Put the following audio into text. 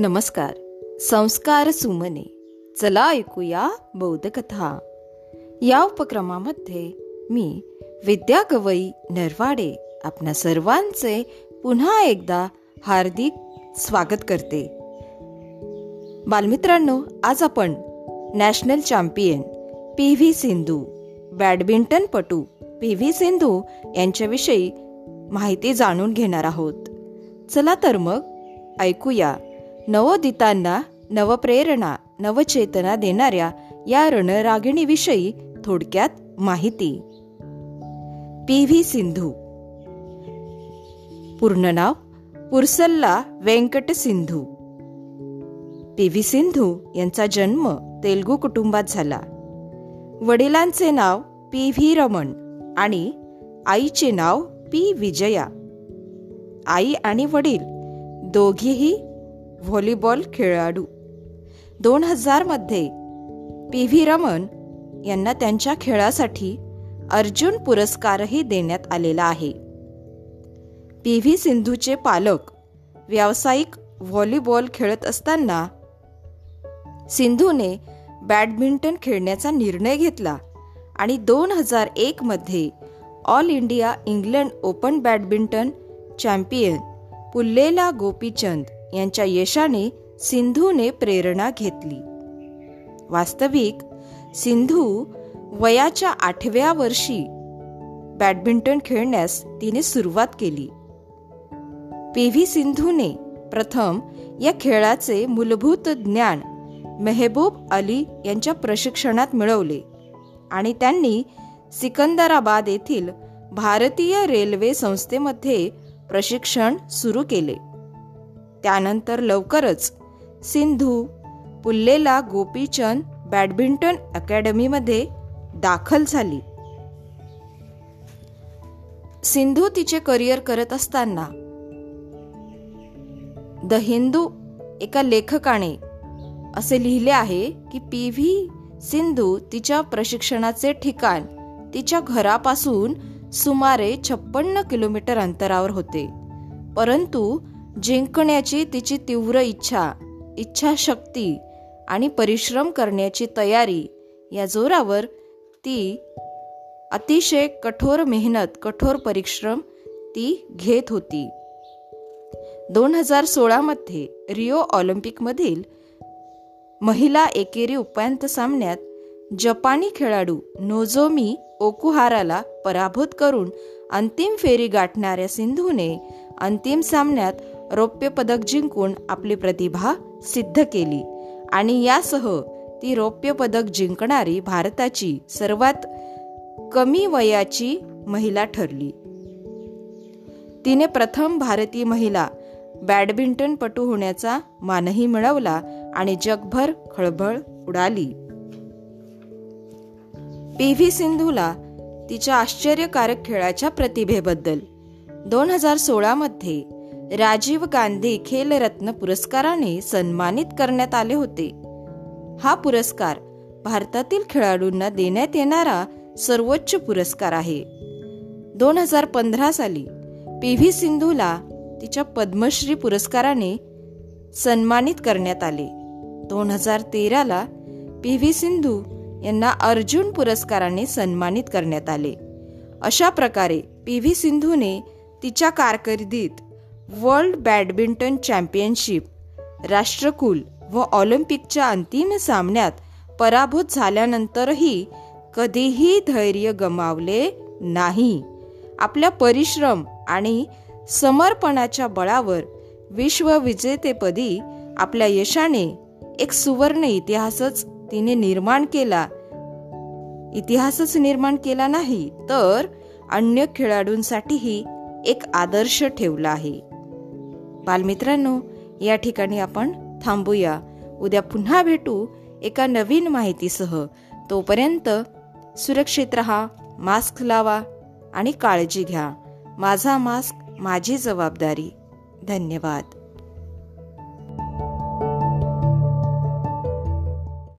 नमस्कार. संस्कार सुमने. चला ऐकूया बौद्ध कथा या उपक्रमामध्ये मी विद्या गवई नरवाडे आपणा सर्वांचे पुन्हा एकदा हार्दिक स्वागत करते. बालमित्रांनो आज आपण national champion P V Sindhu बॅडमिंटनपटू पी व्ही सिंधू यांच्याविषयी माहिती जाणून घेणार आहोत. चला तर मग ऐकूया. नवोदितांना नवप्रेरणा नवचेतना देणाऱ्या या रणरागिणीविषयी थोडक्यात माहिती. पी. व्ही. सिंधू. पूर्ण नाव पुरसल्ला व्यंकट सिंधू पी. व्ही. सिंधू यांचा जन्म तेलगू कुटुंबात झाला. वडिलांचे नाव पी. व्ही. रमण आणि आईचे नाव पी. विजया. आई आणि वडील दोघीही व्हॉलीबॉल खेळाडू. दोन हजारमध्ये पी व्ही रमन यांना त्यांच्या खेळासाठी अर्जुन पुरस्कारही देण्यात आलेला आहे. पी व्ही सिंधूचे पालक व्यावसायिक व्हॉलीबॉल खेळत असताना सिंधूने बॅडमिंटन खेळण्याचा निर्णय घेतला आणि दोन हजार एकमध्ये All India England Open badminton champion Pullela Gopichand यांच्या यशाने सिंधूने प्रेरणा घेतली. वास्तविक सिंधू वयाच्या आठव्या वर्षी बॅडमिंटन खेळण्यास तिने सुरुवात केली. पी. व्ही. सिंधूने प्रथम या खेळाचे मूलभूत ज्ञान मेहबूब अली यांच्या प्रशिक्षणात मिळवले आणि त्यांनी सिकंदराबाद येथील भारतीय रेल्वे संस्थेमध्ये प्रशिक्षण सुरू केले. त्यानंतर लवकरच सिंधू पुल्लेला गोपीचंद बॅडमिंटन अकॅडमीमध्ये दाखल झाली. सिंधू तिचे करिअर करत असताना द हिंदू एका लेखकाने असे लिहिले आहे की पी व्ही सिंधू तिच्या प्रशिक्षणाचे ठिकाण तिच्या घरापासून सुमारे छप्पन्न किलोमीटर अंतरावर होते. परंतु जिंकण्याची तिची तीव्र इच्छा इच्छाशक्ती आणि परिश्रम करण्याची तयारी या जोरावर ती अतिशय कठोर मेहनत कठोर परिश्रम ती घेत होती. दोन हजार सोळामध्ये रिओ ऑलिम्पिकमधील महिला एकेरी उपांत्य सामन्यात जपानी खेळाडू नोझोमी ओकुहाराला पराभूत करून अंतिम फेरी गाठणाऱ्या सिंधूने अंतिम सामन्यात रौप्य पदक जिंकून आपली प्रतिभा सिद्ध केली. आणि यासह ती रौप्य पदक जिंकणारी भारताची सर्वात कमी वयाची महिला ठरली. तिने प्रथम भारतीय महिला बॅडमिंटनपटू होण्याचा मानही मिळवला आणि जगभर खळबळ उडाली. पी. व्ही. सिंधूला तिच्या आश्चर्यकारक खेळाच्या प्रतिभेबद्दल दोन हजार सोळामध्ये राजीव गांधी खेलरत्न पुरस्काराने सन्मानित करण्यात आले होते. हा पुरस्कार भारतातील खेळाडूंना देण्यात येणारा सर्वोच्च पुरस्कार आहे. दोन हजार पंधरा साली पी व्ही सिंधूला तिच्या पद्मश्री पुरस्काराने सन्मानित करण्यात आले. दोन हजार तेराला पी व्ही सिंधू यांना अर्जुन पुरस्काराने सन्मानित करण्यात आले. अशा प्रकारे पी व्ही सिंधूने तिच्या कारकिर्दीत वर्ल्ड बॅडमिंटन चॅम्पियनशिप. राष्ट्रकुल व ऑलिम्पिकच्या अंतिम सामन्यात पराभूत झाल्यानंतरही कधीही धैर्य गमावले नाही. आपल्या परिश्रम आणि समर्पणाच्या बळावर विश्वविजेतेपदी आपल्या यशाने एक सुवर्ण इतिहासच तिने निर्माण केला. इतिहासच निर्माण केला नाही तर अन्य खेळाडूंसाठीही एक आदर्श ठेवला आहे. बालमित्रांनो या ठिकाणी आपण थांबूया. उद्या पुन्हा भेटू एका नवीन माहितीसह. तोपर्यंत सुरक्षित रहा मास्क लावा आणि काळजी घ्या. माझा मास्क माझी जबाबदारी. धन्यवाद.